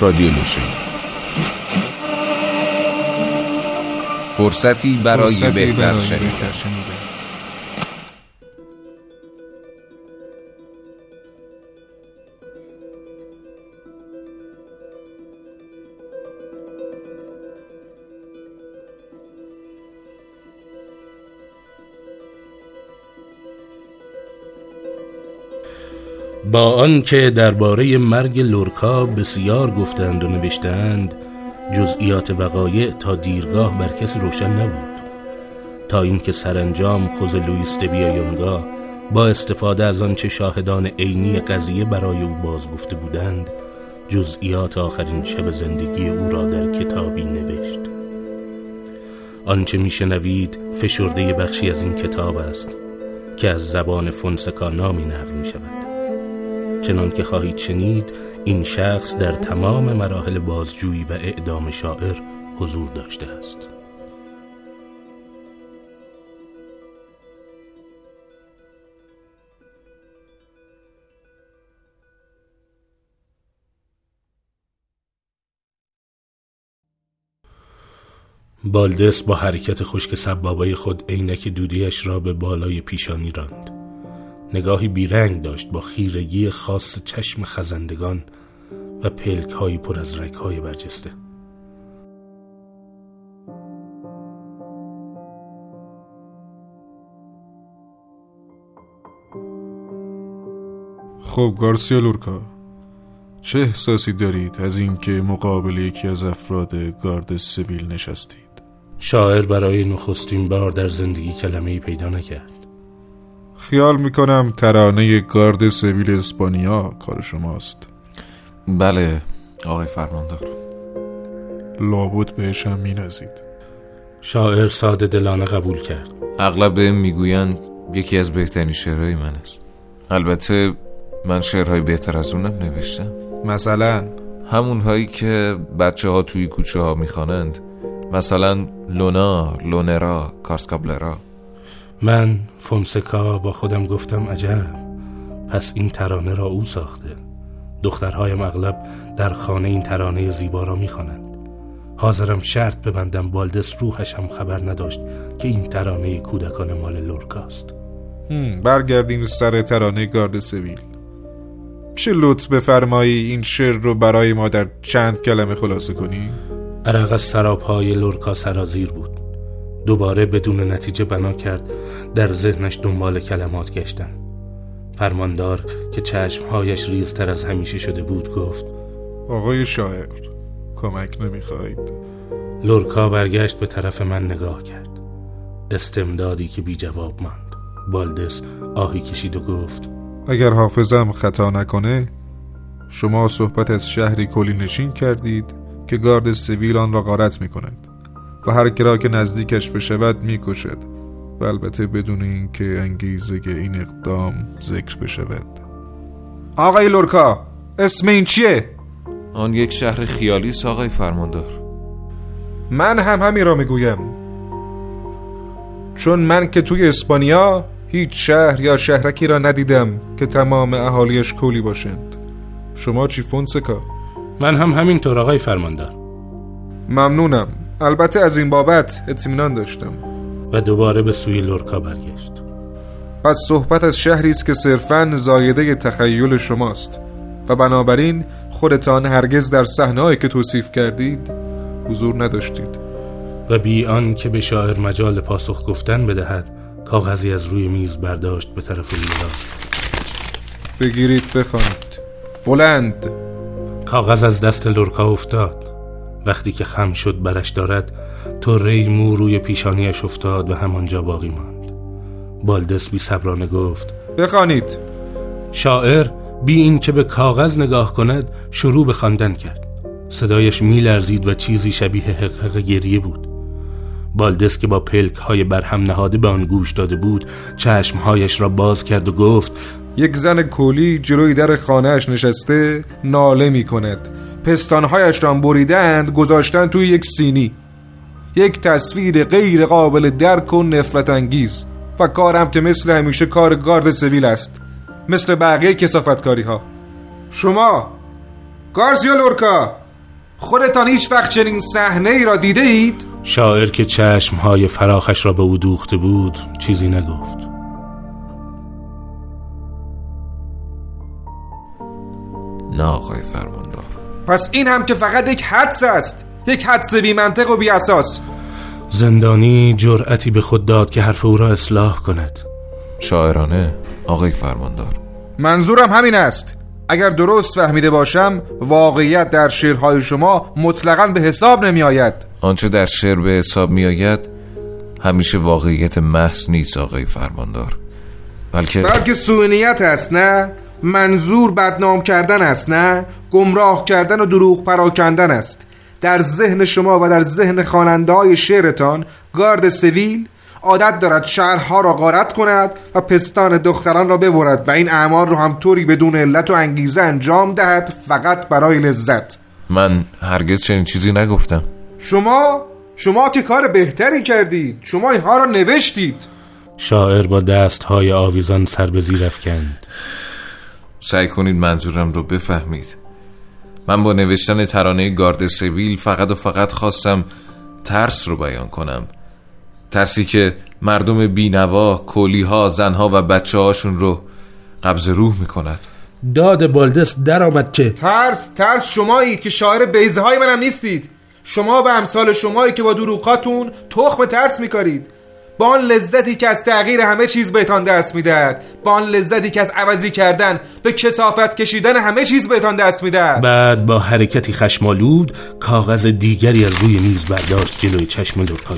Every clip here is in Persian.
رادیو نوشه فرصتی برای بهتر شنیدن. با آنکه درباره مرگ لورکا بسیار گفتند و نوشتند جزئیات وقایع تا دیرگاه بر کسی روشن نبود. تا اینکه سرانجام خوز لوئیس دبیایونگا با استفاده از آنچه شاهدان عینی قضیه برای او باز گفته بودند جزئیات آخرین شب زندگی او را در کتابی نوشت. آنچه میشنوید فشرده بخشی از این کتاب است که از زبان فونسکا نامی نقل می شود چنان که خواهید شنید این شخص در تمام مراحل بازجویی و اعدام شاعر حضور داشته است. بالدس با حرکت خشک سبابای خود عینک دودیش را به بالای پیشانی راند. نگاهی بیرنگ داشت با خیرگی خاص چشم خزندگان و پلک هایی پر از رک های برجسته. خب گارسیا لورکا چه احساسی دارید از اینکه مقابل یکی از افراد گارد سویل نشستید؟ شاعر برای نخستین بار در زندگی کلمه ای پیدا نکرد. خیال می‌کنم ترانه گارد سویل اسپانیا کار شماست. بله آقای فرماندار. لابد بهش هم مینازید. شاعر ساده دلانه قبول کرد. اغلب می‌گویند یکی از بهترین شعرهای من است. البته من شعرهای بهتر از اونم نوشتم. مثلا؟ همون هایی که بچه ها توی کوچه ها می‌خوانند. مثلا لونا، لونرا، کارسکابلرا من فونسکا با خودم گفتم عجب پس این ترانه را او ساخته. دخترهایم اغلب در خانه این ترانه زیبا را می‌خوانند. حاضرم شرط ببندم بالدس روحش هم خبر نداشت که این ترانه کودکان مال لورکاست. برگردیم سر ترانه گارد سویل. میشه لطف بفرمایی این شعر رو برای ما در چند کلمه خلاصه کنی؟ عرق از سرابهای لورکا سرازیر بود. دوباره بدون نتیجه بنا کرد در ذهنش دنبال کلمات گشتن. فرماندار که چشمهایش ریزتر از همیشه شده بود گفت آقای شاعر کمک نمی‌خواهید؟ لورکا برگشت به طرف من نگاه کرد. استمدادی که بی جواب ماند. بالدس آهی کشید و گفت اگر حافظم خطا نکنه شما صحبت از شهری کلی نشین کردید که گارد سویل آن را غارت می کند و هر کرا که نزدیکش بشود می کشد و البته بدون اینکه انگیزه این اقدام ذکر بشود. آقای لورکا اسم این چیه؟ آن یک شهر خیالی است آقای فرماندار. من هم همین را می‌گویم. چون من که توی اسپانیا هیچ شهر یا شهرکی را ندیدم که تمام اهالیش کولی باشند. شما چی فونسکا؟ من هم همینطور آقای فرماندار. ممنونم. البته از این بابت اطمینان داشتم. و دوباره به سوی لورکا برگشت. پس صحبت از شهری است که صرفا زایده تخیل شماست. و بنابراین خودتان هرگز در صحنه‌ای که توصیف کردید حضور نداشتید. و بی آن که به شاعر مجال پاسخ گفتن بدهد کاغذی از روی میز برداشت به طرف روی بگیرید بخوانید. بلند. کاغذ از دست لورکا افتاد. وقتی که خم شد برش دارد طره مو روی پیشانیش افتاد و همانجا باقی ماند. بالدس بی صبرانه گفت بخوانید. شاعر بی این که به کاغذ نگاه کند شروع به خواندن کرد. صدایش میلرزید و چیزی شبیه حقحق گریه بود. بالدس که با پلک های برهم نهاده به آن گوش داده بود چشمهایش را باز کرد و گفت یک زن کولی جلوی در خانهش نشسته ناله می کند. پستانهایش را بریدند گذاشتن توی یک سینی. یک تصویر غیر قابل درک و نفرت انگیز. و کارم که مثل همیشه کار گارد سویل است. مثل بقیه کسافتکاری ها شما گارسیا لورکا خودتان هیچ وقت چنین صحنه ای را دیده اید؟ شاعر که چشمهای فراخش را به او دوخته بود چیزی نگفت. نه آقای فرماندار. پس این هم که فقط یک حدس است یک حدس بی منطق و بی اساس. زندانی جرأتی به خود داد که حرف او را اصلاح کند. شاعرانه آقای فرماندار. منظورم همین است. اگر درست فهمیده باشم واقعیت در شعرهای شما مطلقا به حساب نمی آید آنچه در شعر به حساب می آید همیشه واقعیت محض نیست آقای فرماندار. بلکه بلکه سوء است نه؟ منظور بدنام کردن است نه؟ گمراه کردن و دروغ پراکندن است. در ذهن شما و در ذهن خواننده های شعرتان گارد سویل عادت دارد شهرها را غارت کند و پستان دختران را ببرد و این اعمال را هم طوری بدون علت و انگیزه انجام دهد فقط برای لذت. من هرگز چنین چیزی نگفتم. شما؟ شما که کار بهتری کردید. شما اینها را نوشتید. شاعر با دستهای آویزان سر به زیر افکند. سعی کنید منظورم رو بفهمید. من با نوشتن ترانه گارد سویل فقط و فقط خواستم ترس رو بیان کنم. ترسی که مردم بینوا، کولیها، زنها و بچه هاشون رو قبض روح می‌کند. داد بالدس در آمد که ترس ترس شمایی که شاعر بیزه های منم نیستید. شما و امثال شمایی که با دروغاتون تخم ترس میکارید. با آن لذتی که از تغییر همه چیز بهتان دست می‌دهد. با آن لذتی که از عوضی کردن به کسافت کشیدن همه چیز بهتان دست می‌دهد. بعد با حرکتی خشمالود کاغذ دیگری از روی میز برداشت جلوی چشم لورکا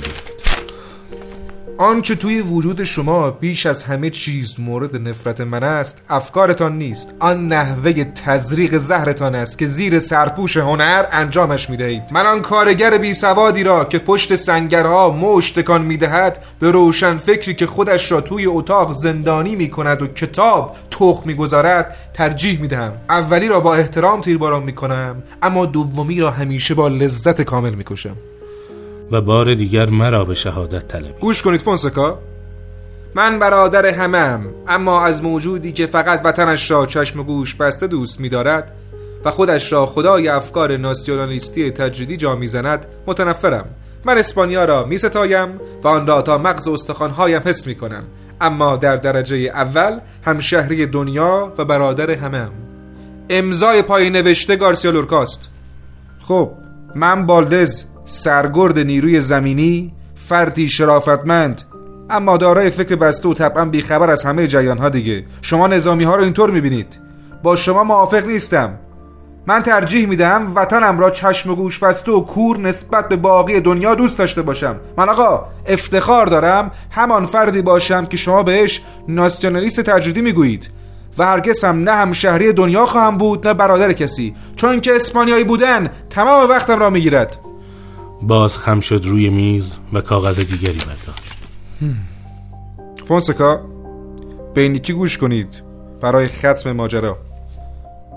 آنچه توی وجود شما بیش از همه چیز مورد نفرت من است افکارتان نیست. آن نحوه تزریق زهرتان است که زیر سرپوش هنر انجامش می‌دهید. من آن کارگر بی سوادی را که پشت سنگرها مشتکان می‌دهد به روشن فکری که خودش را توی اتاق زندانی می‌کند و کتاب تخ می‌گذارد ترجیح می‌دهم. اولی را با احترام تیرباران می‌کنم اما دومی را همیشه با لذت کامل می‌کشم. و بار دیگر مرا به شهادت طلبی گوش کنید فونسکا. من برادر همم اما از موجودی که فقط وطنش را چشم و گوش بسته دوست می‌دارد و خودش را خدای افکار ناسیونالیستی تجدیدی جا می‌زند متنفرم. من اسپانیا را می ستایم و آن را تا مغز استخوانهایم حس می کنم اما در درجه اول هم شهری دنیا و برادر همم. امضای پای نوشته گارسیا لورکاست. خب من بالدز. سرگرد نیروی زمینی فردی شرافتمند اما دارای فکر بسته و طبعا بیخبر از همه جریان ها دیگه. شما نظامی ها رو اینطور می‌بینید. با شما موافق نیستم. من ترجیح میدم وطنم را چشم و گوش بسته و کور نسبت به باقی دنیا دوست داشته باشم. من آقا افتخار دارم همان فردی باشم که شما بهش ناسیونالیست تجدیدی می‌گویید. و هرگز هم نه هم شهری دنیا خواهم بود نه برادر کسی. چون که اسپانیایی بودن تمام وقتم را می‌گیرد. باز خم شد روی میز و کاغذ دیگری برداشت. فونسکا به گوش کنید؟ برای ختم ماجرا.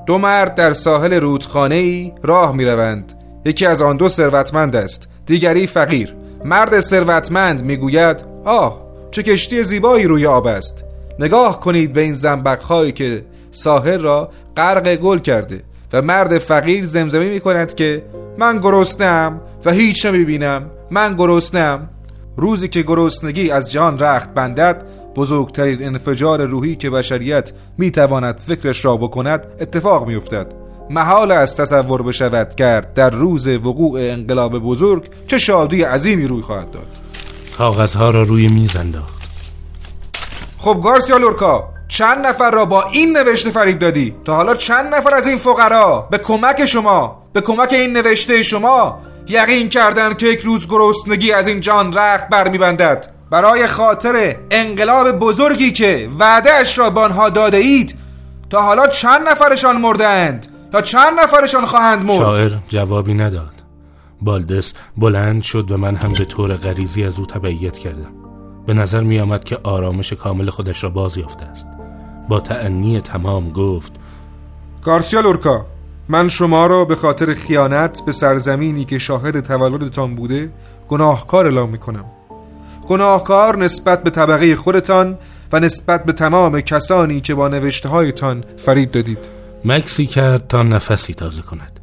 دو مرد در ساحل رودخانه ای راه می روند یکی از آن دو ثروتمند است دیگری فقیر. مرد ثروتمند می‌گوید آه چه کشتی زیبایی روی آب است. نگاه کنید به این زنبق هایی که ساحل را غرق گل کرده. و مرد فقیر زمزمه می کند که من گرسنم و هیچ نمی‌بینم. من گرسنم روزی که گرسنگی از جهان رخت بندد بزرگترین انفجار روحی که بشریت می‌تواند فکرش را بکند اتفاق میافتد. محال است تصور بشود کرد در روز وقوع انقلاب بزرگ چه شادی عظیمی روی خواهد داد. کاغذها را روی میز انداخت. خب گارسیا لورکا چند نفر را با این نوشته فریب دادی؟ تا حالا چند نفر از این فقرا؟ به کمک شما به کمک این نوشته شما یقین کردن که یک روز گرسنگی از این جان رخت برمیبندد. برای خاطر انقلاب بزرگی که وعدهش را به آنها داده اید تا حالا چند نفرشان مردند تا چند نفرشان خواهند مرد؟ شاعر جوابی نداد. بالدس بلند شد و من هم به طور غریزی از او تبعیت کردم. به نظر می آمد که آرامش کامل خودش را باز یافته است. با تعنی تمام گفت گارسیا لورکا من شما را به خاطر خیانت به سرزمینی که شاهد تولدتان بوده گناهکار اعلام می کنم گناهکار نسبت به طبقه خودتان و نسبت به تمام کسانی که با نوشته هایتان فریب دادید. مکسی کرد تا نفسی تازه کند.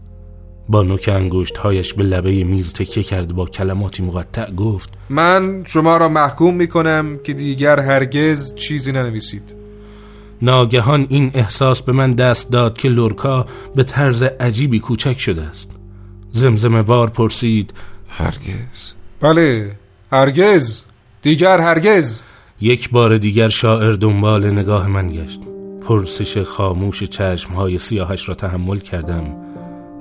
با نوک انگشتهایش به لبه میز تکیه کرد با کلماتی مقطع گفت من شما را محکوم می کنم که دیگر هرگز چیزی ننویسید. ناگهان این احساس به من دست داد که لورکا به طرز عجیبی کوچک شده است. زمزمه وار پرسید هرگز. بله هرگز. دیگر هرگز. یک بار دیگر شاعر دنبال نگاه من گشت. پرسش خاموش چشمهای سیاهش را تحمل کردم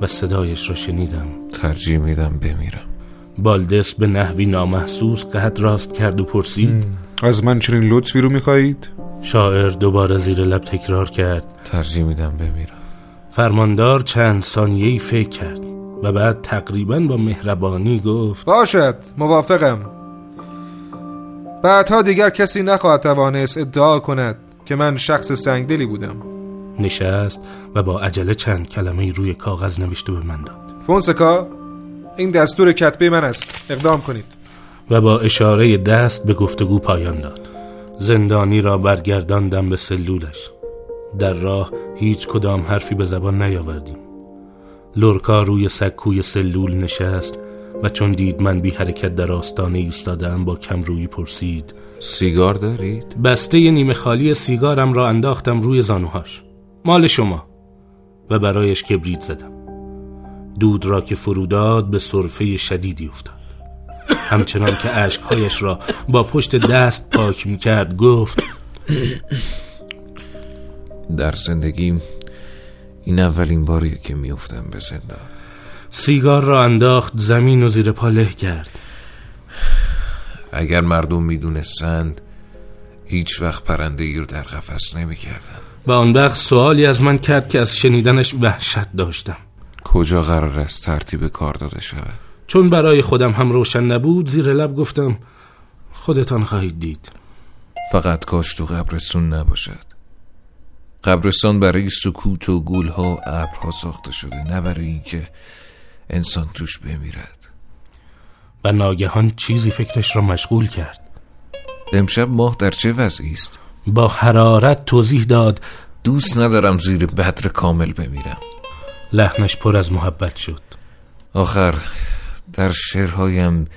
و صدایش را شنیدم. ترجیح میدم بمیرم. بالدس به نحوی نامحسوس قد راست کرد و پرسید از من چنین لطفی رو می‌خواهید؟ شاعر دوباره زیر لب تکرار کرد. ترجیح میدم بمیرم. فرماندار چند ثانیه‌ای فکر کرد و بعد تقریبا با مهربانی گفت باشد موافقم. بعدها دیگر کسی نخواهد توانست ادعا کند که من شخص سنگدلی بودم. نشست و با عجله چند کلمه روی کاغذ نوشته به من داد. فونسکا این دستور کتبه من است. اقدام کنید. و با اشاره دست به گفتگو پایان داد. زندانی را برگرداندم به سلولش. در راه هیچ کدام حرفی به زبان نیاوردیم. لورکا روی سکوی سلول نشست و چون دید من بی حرکت در آستانه ایستادم با کم روی پرسید سیگار دارید؟ بسته نیمه خالی سیگارم را انداختم روی زانوهاش. مال شما. و برایش کبریت زدم. دود را که فروداد به صرفه شدیدی افتاد. همچنان که عشقهایش را با پشت دست پاک می کرد گفت در زندگیم این اولین باریه که میافتم به زندان. سیگار را انداخت زمین و زیر پا له کرد. اگر مردم می‌دونستند هیچ وقت پرنده ای رو در قفس نمی‌کردن و آن وقت سوالی از من کرد که از شنیدنش وحشت داشتم. کجا قرار است ترتیب کار داده شود؟ چون برای خودم هم روشن نبود زیر لب گفتم خودتان خواهید دید. فقط کاش تو قبرستون نباشد. قبرستان برای سکوت و گلها و ابرها ساخته شده نه برای اینکه انسان توش بمیرد. و ناگهان چیزی فکرش را مشغول کرد. امشب ماه در چه وضعی است؟ با حرارت توضیح داد دوست ندارم زیر بدر کامل بمیرم. لحنش پر از محبت شد. آخر در شعرهایم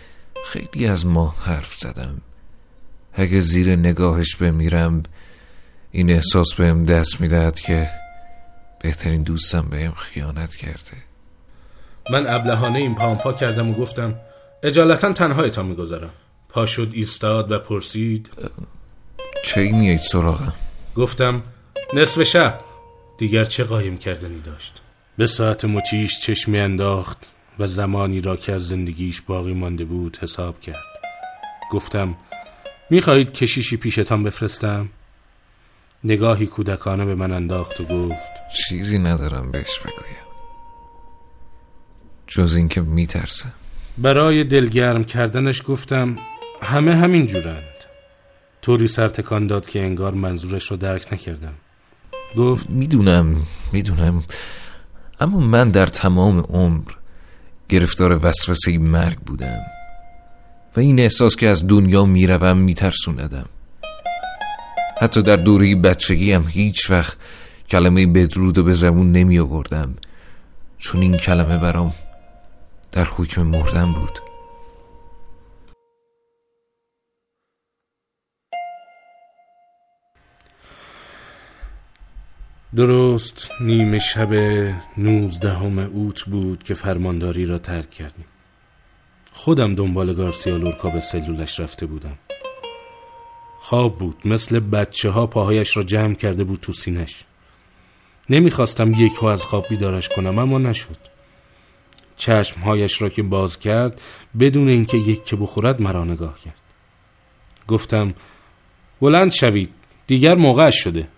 خیلی از ماه حرف زدم. اگه زیر نگاهش بمیرم این احساس بهم دست می‌دهد که بهترین دوستم بهم خیانت کرده. من ابلهانه این پامپا کردم و گفتم اجالتا تنهایتان می‌گذارم. پا شد ایستاد و پرسید چه میایید سراغم؟ گفتم نصف شب. دیگر چه قایم کردنی داشت؟ به ساعت مچیش چشمی انداخت. و زمانی را که از زندگیش باقی مانده بود حساب کرد. گفتم می‌خواهید کشیشی پیشتان بفرستم؟ نگاهی کودکانه به من انداخت و گفت چیزی ندارم بهش بگویم. جز اینکه میترسه. برای دلگرم کردنش گفتم همه همین جورند. طوری سرتکان داد که انگار منظورش رو درک نکردم. گفت می‌دونم می‌دونم. اما من در تمام عمر گرفتار وسوسه مرگ بودم و این احساس که از دنیا می‌روم میترسوندم. حتی در دوره بچگی هم هیچ وقت کلمه بدرود و به زبون نمی آوردم چون این کلمه برام در حکم مردن بود. درست نیمه شب نوزدهم اوت بود که فرمانداری را ترک کردیم. خودم دنبال گارسیا لورکا به سلولش رفته بودم. خواب بود مثل بچه ها پاهایش را جمع کرده بود تو سینش نمی‌خواستم یک ها از خواب بیدارش کنم اما نشد. چشمهایش را که باز کرد بدون اینکه یک که بخورد مرا نگاه کرد. گفتم بلند شوید دیگر موقعش شده.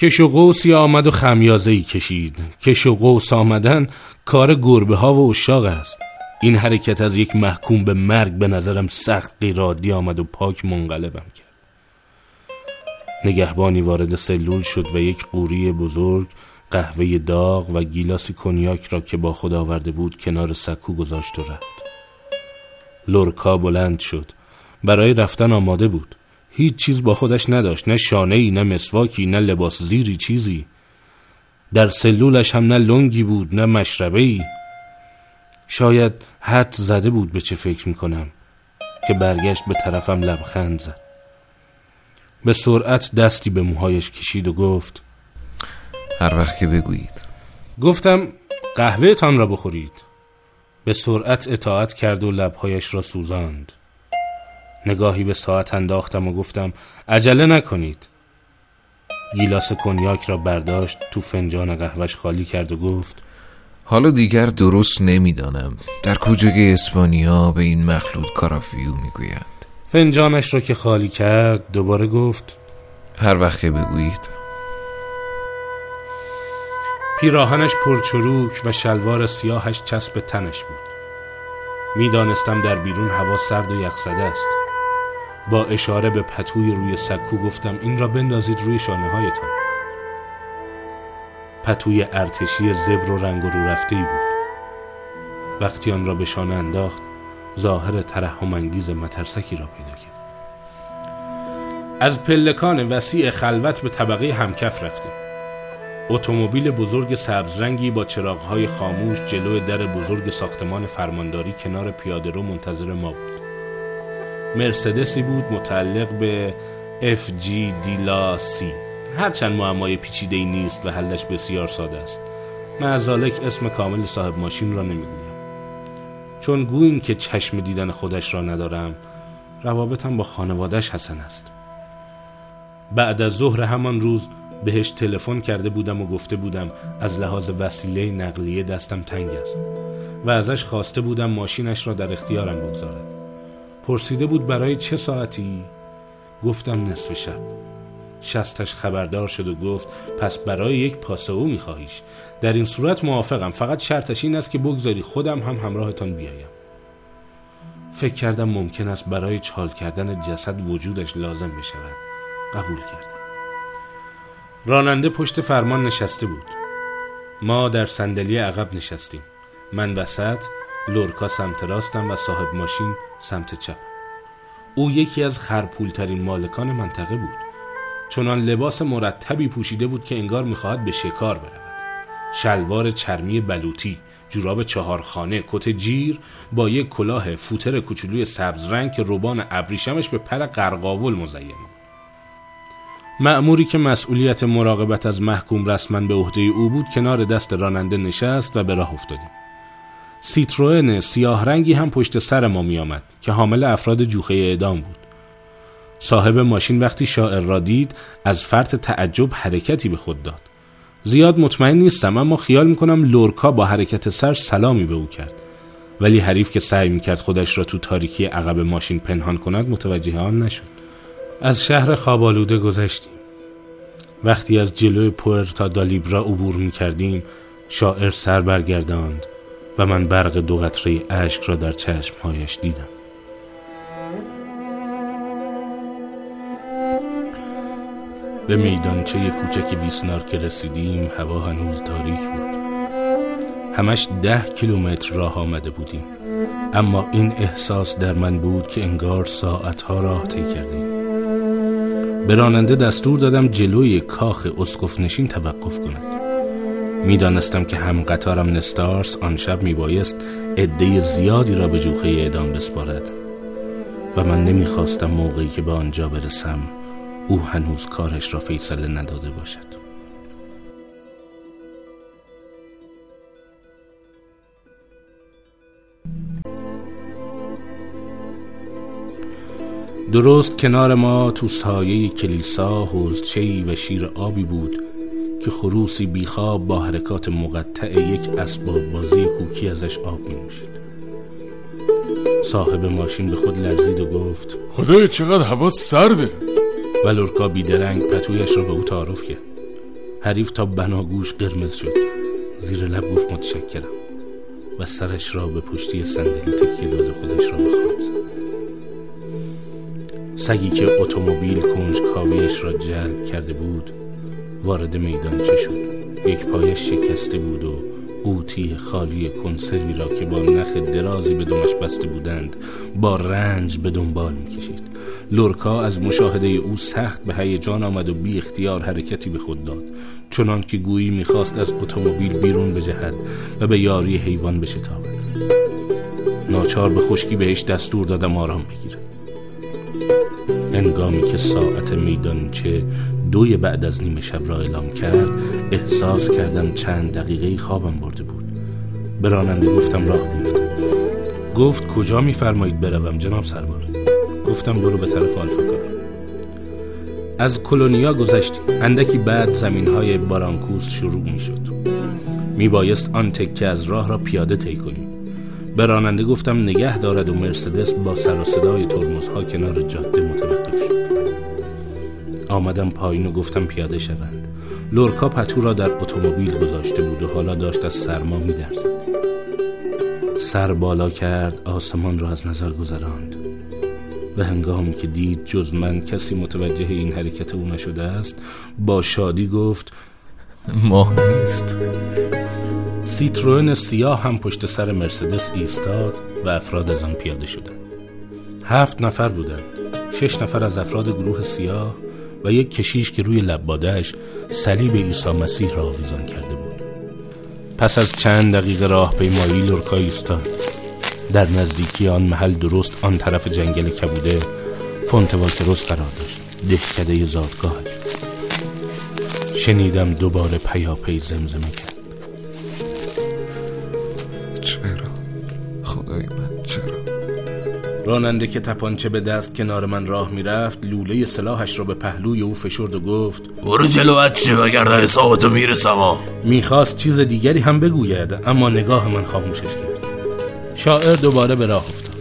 کش و قوسی آمد و خمیازه ای کشید. کش و قوس آمدن کار گربه ها و اشاق است. این حرکت از یک محکوم به مرگ به نظرم سخت غیرعادی آمد و پاک منقلبم کرد. نگهبانی وارد سلول شد و یک قوری بزرگ قهوه داغ و گیلاسی کنیاک را که با خود آورده بود کنار سکو گذاشت و رفت. لورکا بلند شد. برای رفتن آماده بود. هیچ چیز با خودش نداشت نه شانه ای نه مسواکی نه لباس زیری چیزی. در سلولش هم نه لنگی بود نه مشربه ای شاید حد زده بود به چه فکر می‌کنم که برگشت به طرفم لبخند زد. به سرعت دستی به موهایش کشید و گفت هر وقت که بگویید. گفتم قهوه تان را بخورید. به سرعت اطاعت کرد و لبهایش را سوزاند. نگاهی به ساعت انداختم و گفتم عجله نکنید. گیلاس کنیاک را برداشت تو فنجان قهوهش خالی کرد و گفت حالا دیگر درست نمی‌دانم. در کجای اسپانیا به این مخلوط کارافیو می‌گویند. فنجانش را که خالی کرد دوباره گفت هر وقت که بگویید. پیراهنش پرچروک و شلوار سیاهش چسب تنش بود. می‌دانستم در بیرون هوا سرد و یخزده است. با اشاره به پتوی روی سکو گفتم این را بندازید روی شانه هایتان پتوی ارتشی زبر و رنگ رو رفته بود. وقتی آن را به شانه انداخت ظاهر ترحم انگیز مترسکی را پیدا کرد. از پلکان وسیع خلوت به طبقه همکف رفتیم اتومبیل بزرگ سبز رنگی با چراغهای خاموش جلو در بزرگ ساختمان فرمانداری کنار پیاده رو منتظر ما بود. مرسدسی بود متعلق به اف جی دیلا سی هرچند معمای پیچیده ای نیست و حلش بسیار ساده است. معزالک اسم کامل صاحب ماشین را نمی‌گویم. چون گوییم که چشم دیدن خودش را ندارم روابطم با خانوادش حسن است. بعد از ظهر همان روز بهش تلفن کرده بودم و گفته بودم از لحاظ وسیله نقلیه دستم تنگ است و ازش خواسته بودم ماشینش را در اختیارم بگذارد. پرسیده بود برای چه ساعتی؟ گفتم نصف شب. شستش خبردار شد و گفت پس برای یک پاسه میخواهیش. در این صورت موافقم فقط شرطش این است که بگذاری خودم هم همراهتان بیایم. فکر کردم ممکن است برای چال کردن جسد وجودش لازم بشود. قبول کردم. راننده پشت فرمان نشسته بود. ما در صندلی عقب نشستیم. من وسط لورکا سمت راستم و صاحب ماشین سمت چپ. او یکی از خرپولترین مالکان منطقه بود. چنان لباس مرتبی پوشیده بود که انگار می‌خواهد به شکار برود. شلوار چرمی بلوطی جوراب چهارخانه کت جیر با یک کلاه فوتر کوچولوی سبز رنگ که روبان ابریشمش به پر قرقاول مزین مأموری که مسئولیت مراقبت از محکوم رسما به عهده او بود کنار دست راننده نشست و به راه افتادیم. سیتروئن سیاه رنگی هم پشت سر ما می آمد که حامل افراد جوخه اعدام بود. صاحب ماشین وقتی شاعر را دید از فرط تعجب حرکتی به خود داد. زیاد مطمئن نیستم اما خیال می‌کنم لورکا با حرکت سر سلامی به او کرد. ولی حریف که سعی می‌کرد خودش را تو تاریکی عقب ماشین پنهان کند متوجه آن نشد. از شهر خوابالوده گذشتیم. وقتی از جلوی پورتا دالیبرا عبور می‌کردیم شاعر سر برگرداند. و من برق دو قطره اشک را در چشمهایش دیدم. به میدانچه کوچک ویسنار که رسیدیم هوا هنوز تاریک بود. همش ده کیلومتر راه آمده بودیم. اما این احساس در من بود که انگار ساعتها راه طی کردیم. به راننده دستور دادم جلوی کاخ اسقف نشین توقف کند. می‌دانستم که هم قطارم نستارس آن شب میبایست عده زیادی را به جوخه اعدام بسپارد. و من نمی‌خواستم موقعی که به آنجا برسم او هنوز کارش را فیصله نداده باشد. درست کنار ما تو سایه کلیسا حوزچهی و شیر آبی بود. که خروسی بیخواب با حرکات مقطع یک اسباب بازی کوکی ازش آب می نوشید صاحب ماشین به خود لرزید و گفت خدای چقدر هوا سرده. و لورکا بیدرنگ پتویش را به او تعارف کرد. حریف تا بناگوش قرمز شد. زیر لب گفت متشکرم. و سرش را به پشتی صندلی تکیه داد خودش را بخواند. سگی که اتومبیل کنج کاویش را جلب کرده بود وارد میدانچه شد؟ یک پایش شکسته بود و قوطی خالی کنسروی را که با نخ درازی به دمش بسته بودند با رنج به دنبال می‌کشید. لورکا از مشاهده او سخت به هیجان آمد و بی اختیار حرکتی به خود داد. چنان که گویی می‌خواست از اتومبیل بیرون بجهد و به یاری حیوان بشتابد. ناچار به خشکی بهش دستور دادم آرام بگیره انگامی که ساعت میدانچه دوی بعد از نیمه شب را اعلام کرد احساس کردم چند دقیقه خوابم برده بود. به راننده گفتم راه بیفتم گفت کجا میفرمایید بروم جناب سربار؟ گفتم برو به طرف آلفاکار از کلونیا گذشتیم اندکی بعد زمین های بارانکوس شروع می شد می بایست آن تکه از راه را پیاده طی کنیم. به راننده گفتم نگه دارد و مرسدس با سر و صدای ترمزها کنار جاده متوقف آمدم پایین و گفتم پیاده شوند. لورکا پتو را در اتومبیل گذاشته بود و حالا داشت از سرما میدرزد سر بالا کرد آسمان را از نظر گذراند. و هنگامی که دید جز من کسی متوجه این حرکت او نشده است با شادی گفت ماه نیست. سیتروین سیاه هم پشت سر مرسدس ایستاد و افراد از آن پیاده شدند. هفت نفر بودند. شش نفر از افراد گروه سیاه و یک کشیش که روی لبادهش صلیب عیسی مسیح را آویزان کرده بود. پس از چند دقیقه راه پیمایی لورکا ایستاد. در نزدیکی آن محل درست آن طرف جنگل کبوده فونتواکروس قرار داشت. دهکده زادگاهش. شنیدم دوباره پیاپی زمزمه کرد. راننده که تپانچه به دست کنار من راه می‌رفت لوله سلاحش را به پهلوی او فشرد و گفت برو جلو بچه وگرنه حسابتو می‌رسم. می‌خواست چیز دیگری هم بگوید اما نگاه من خاموشش کرد. شاعر دوباره به راه افتاد.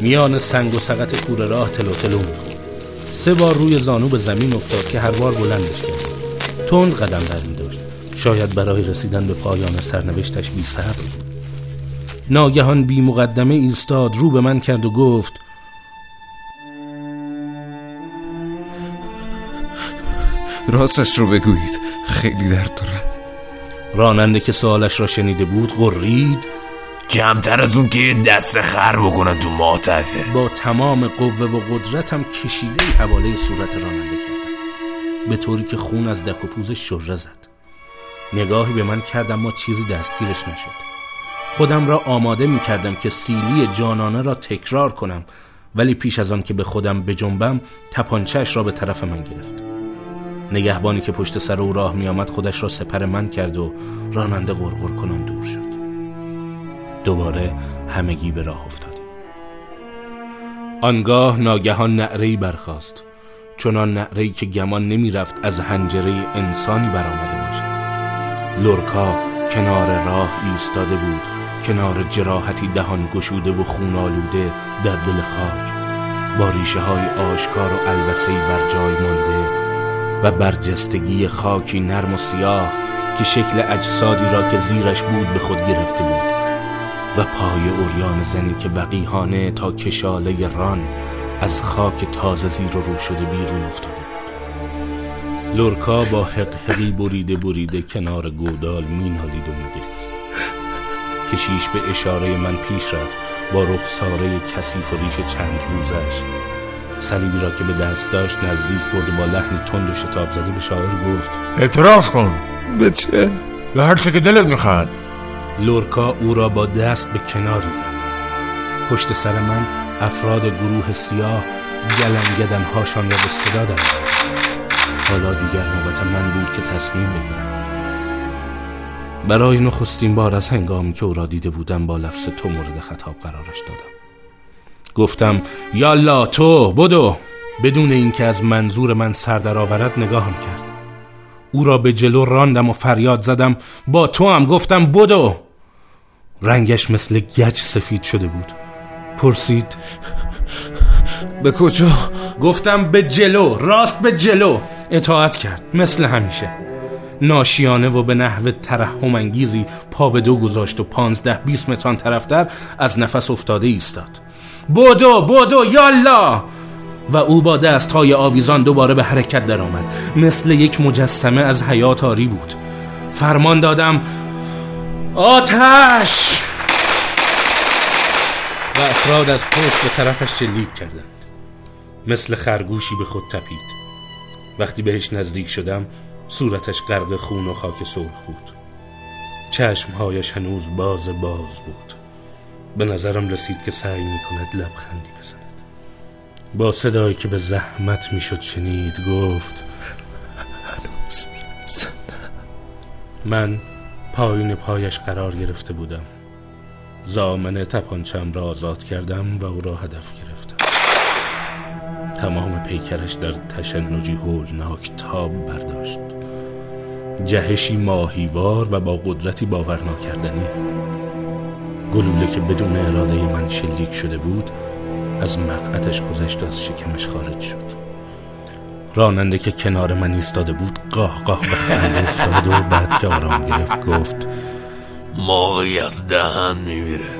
میان سنگ و سقط کور راه تلو تلو می‌خورد سه بار روی زانو به زمین افتاد که هر بار بلندش کرد. تند قدم در می داشت شاید برای رسیدن به پایان سرنوشتش بی صبر بود ناگهان بی مقدمه ایستاد رو به من کرد و گفت راستش رو بگویید خیلی درد دارد راننده که سوالش را شنیده بود غرید. کمتر از اون که دست خر بکنن تو ماتفه. با تمام قوه و قدرتم کشیده حواله صورت راننده کردم. به طوری که خون از دک و پوزش شره زد. نگاهی به من کرد اما چیزی دستگیرش نشد. خودم را آماده می کردم که سیلی جانانه را تکرار کنم ولی پیش از آن که به خودم بجنبم تپانچهش را به طرف من گرفت. نگهبانی که پشت سر او راه می آمد خودش را سپر من کرد و راننده غرغر کنان دور شد. دوباره همگی به راه افتادیم. آنگاه ناگهان نعرهی برخاست. چنان نعرهی که گمان نمی رفت از هنجره انسانی برآمده باشد. لورکا کنار راه ایستاده بود کنار جراحتی دهان گشوده و خون آلوده در دل خاک با ریشه های آشکار و البسه بر جای مانده و برجستگی خاکی نرم و سیاه که شکل اجسادی را که زیرش بود به خود گرفته بود و پای اوریان زنی که وقیهانه تا کشاله ران از خاک تازه زیر رو شده بیرون افتاده بود. لورکا با حقحقی بریده بریده کنار گودال مینالید و میگریست کشیش به اشاره من پیش رفت با رخساره کثیف و ریش چند روزش. صلیبی را که به دست داشت نزدیک برد و با لحنی تند و شتاب زده به شاعر گفت اعتراف کن. به چه؟ به هر چه که دلت می‌خواد. لورکا او را با دست به کناری زد. پشت سر من افراد گروه سیاه گلنگدن هاشان را به صدا در حالا دیگر نوبت من بود که تصمیم بگیرم. برای نخستین بار از هنگامی که او را دیده بودم با لفظ تو مورد خطاب قرارش دادم. گفتم یالا تو بدو. بدون اینکه از منظور من سر درآورد نگاهم کرد. او را به جلو راندم و فریاد زدم با تو هم گفتم بدو. رنگش مثل گچ سفید شده بود. پرسید به کجا؟ گفتم به جلو راست به جلو. اطاعت کرد مثل همیشه. ناشیانه و به نحو ترحم انگیزی پا به دو گذاشت و پانزده بیست متران طرفتر از نفس افتاده ایستاد. بودو بودو یالا و او با دستهای آویزان دوباره به حرکت درآمد. مثل یک مجسمه از حیات آری بود. فرمان دادم آتش! و افراد از پشت به طرفش شلیک کردند. مثل خرگوشی به خود تپید. وقتی بهش نزدیک شدم صورتش غرق خون و خاک سرخ بود. چشمهایش هنوز باز باز بود. به نظرم رسید که سعی می کند لبخندی بزند. با صدایی که به زحمت می‌شد شنید گفت من پایین پایش قرار گرفته بودم. زامن تپانچم را آزاد کردم و او را هدف گرفتم. تمام پیکرش در تشنجی هولناک تاب برداشت. جهشی ماهیوار و با قدرتی باور ناکردنی گلوله که بدون اراده من شلیک شده بود از مقعدش گذشت و از شکمش خارج شد. راننده که کنار من ایستاده بود قاه قاه به خنده افتاد و بعد که آرام گرفت گفت موقعی از دهن میمیره.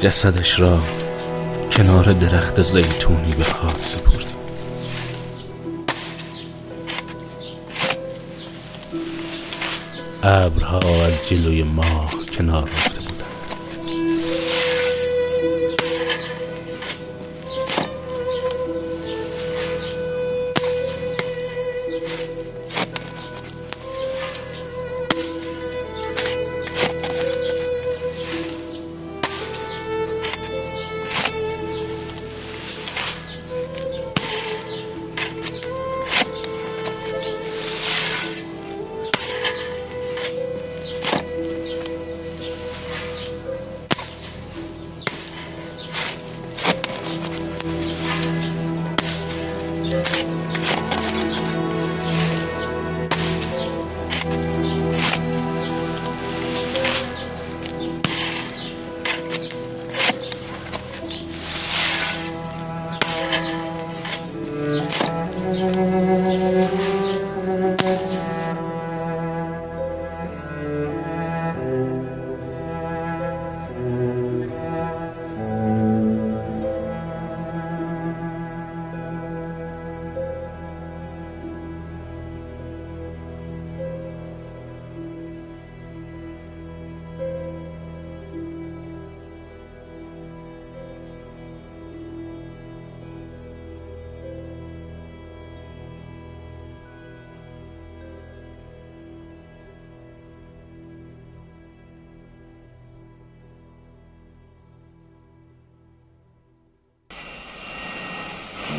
جسدش را کنار درخت زیتونی به خاک ابرها از جلوی ماه کنار. رفته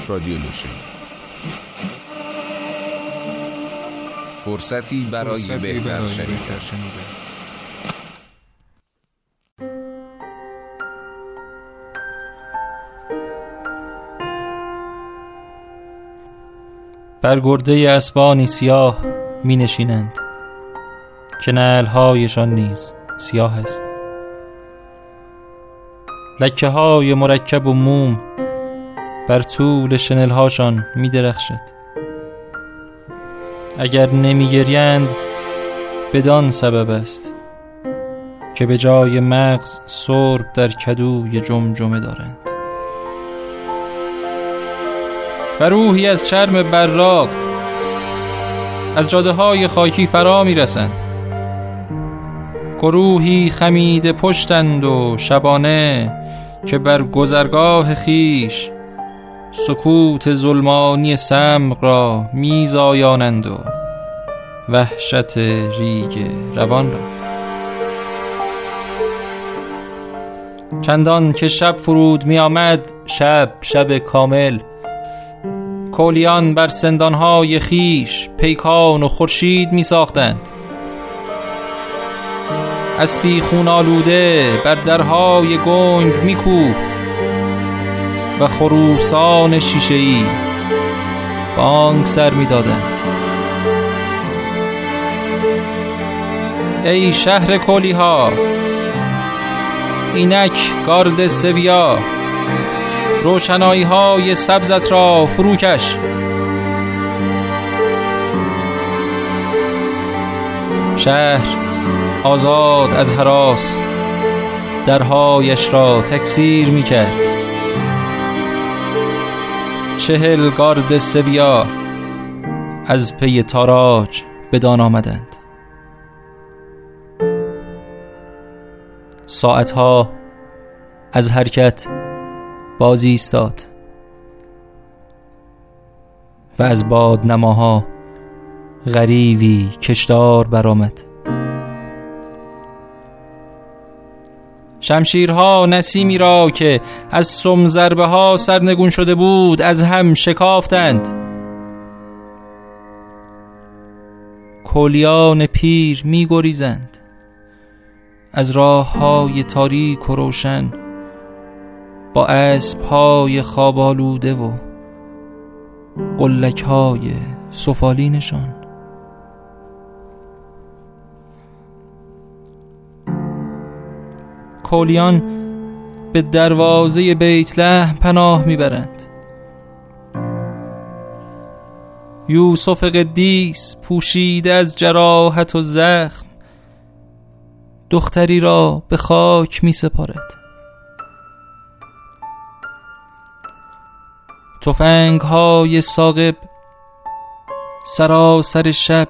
رادیو لوشه فرصتی برای فرصتی بهتر شنیدن. بر گرده اسبانی سیاه می نشینند که نعلهایشان نیز سیاه است. لکه های مرکب و موم بر طول شنلهاشان می درخشد اگر نمی گریند بدان سبب است که به جای مغز سرب در کدوی جمجمه دارند. و روحی از چرم براق از جاده های خاکی فرا می رسند گروهی خمید پشتند و شبانه که بر گذرگاه خیش سکوت ظلمانی سمق را میزایانند و وحشت ریگ روان را. چندان که شب فرود می آمد شب شب کامل. کولیان بر سندانهای خیش پیکان و خورشید می ساختند اسبی خون آلوده بر درهای گنگ می کوفت و خروسان شیشه‌ای بانگ سر می ای شهر کولی ها اینک گارد سویا روشنایی های سبزت را فروکش شهر آزاد از حراس درهایش را تکثیر می کرد چهل گارد سویا از پی تاراج بدان آمدند. ساعتها از حرکت بازی ایستاد و از باد نماها غریوی کشدار برآمد. شمشیرها نسیمی را که از سم ضربه ها سرنگون شده بود از هم شکافتند. کولیان پیر می گریزند از راه های تاریک و روشن با اسب های خواب آلوده و قلک های سفالینشان کولیان به دروازه بیت لحم پناه می‌برند. یوسف قدیس پوشیده از جراحت و زخم دختری را به خاک می سپارد تفنگ های ساقب سراسر شب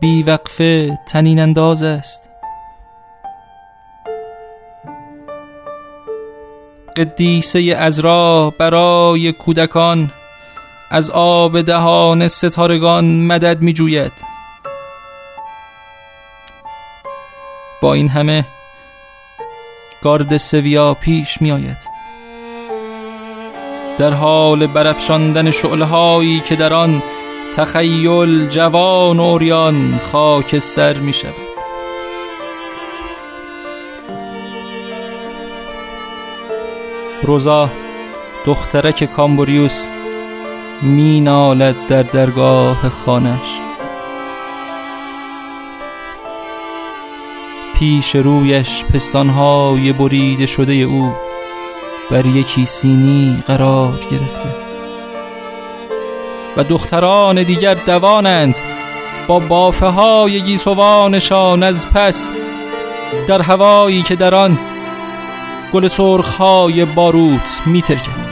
بیوقفه تنین انداز است. قدیسه ازرا برای کودکان. از آب دهان ستارگان مدد می جوید با این همه گارد سویا پیش می آید در حال برافشاندن شعله هایی که در آن تخیل جوان اوریان خاکستر می شود روزا دخترک کامبوریوس می نالد در درگاه خانش پیش رویش پستانهای بریده شده او بر یکی سینی قرار گرفته. و دختران دیگر دوانند. با بافه های گیسوانشان از پس در هوایی که در آن گل سرخ های باروت میترکند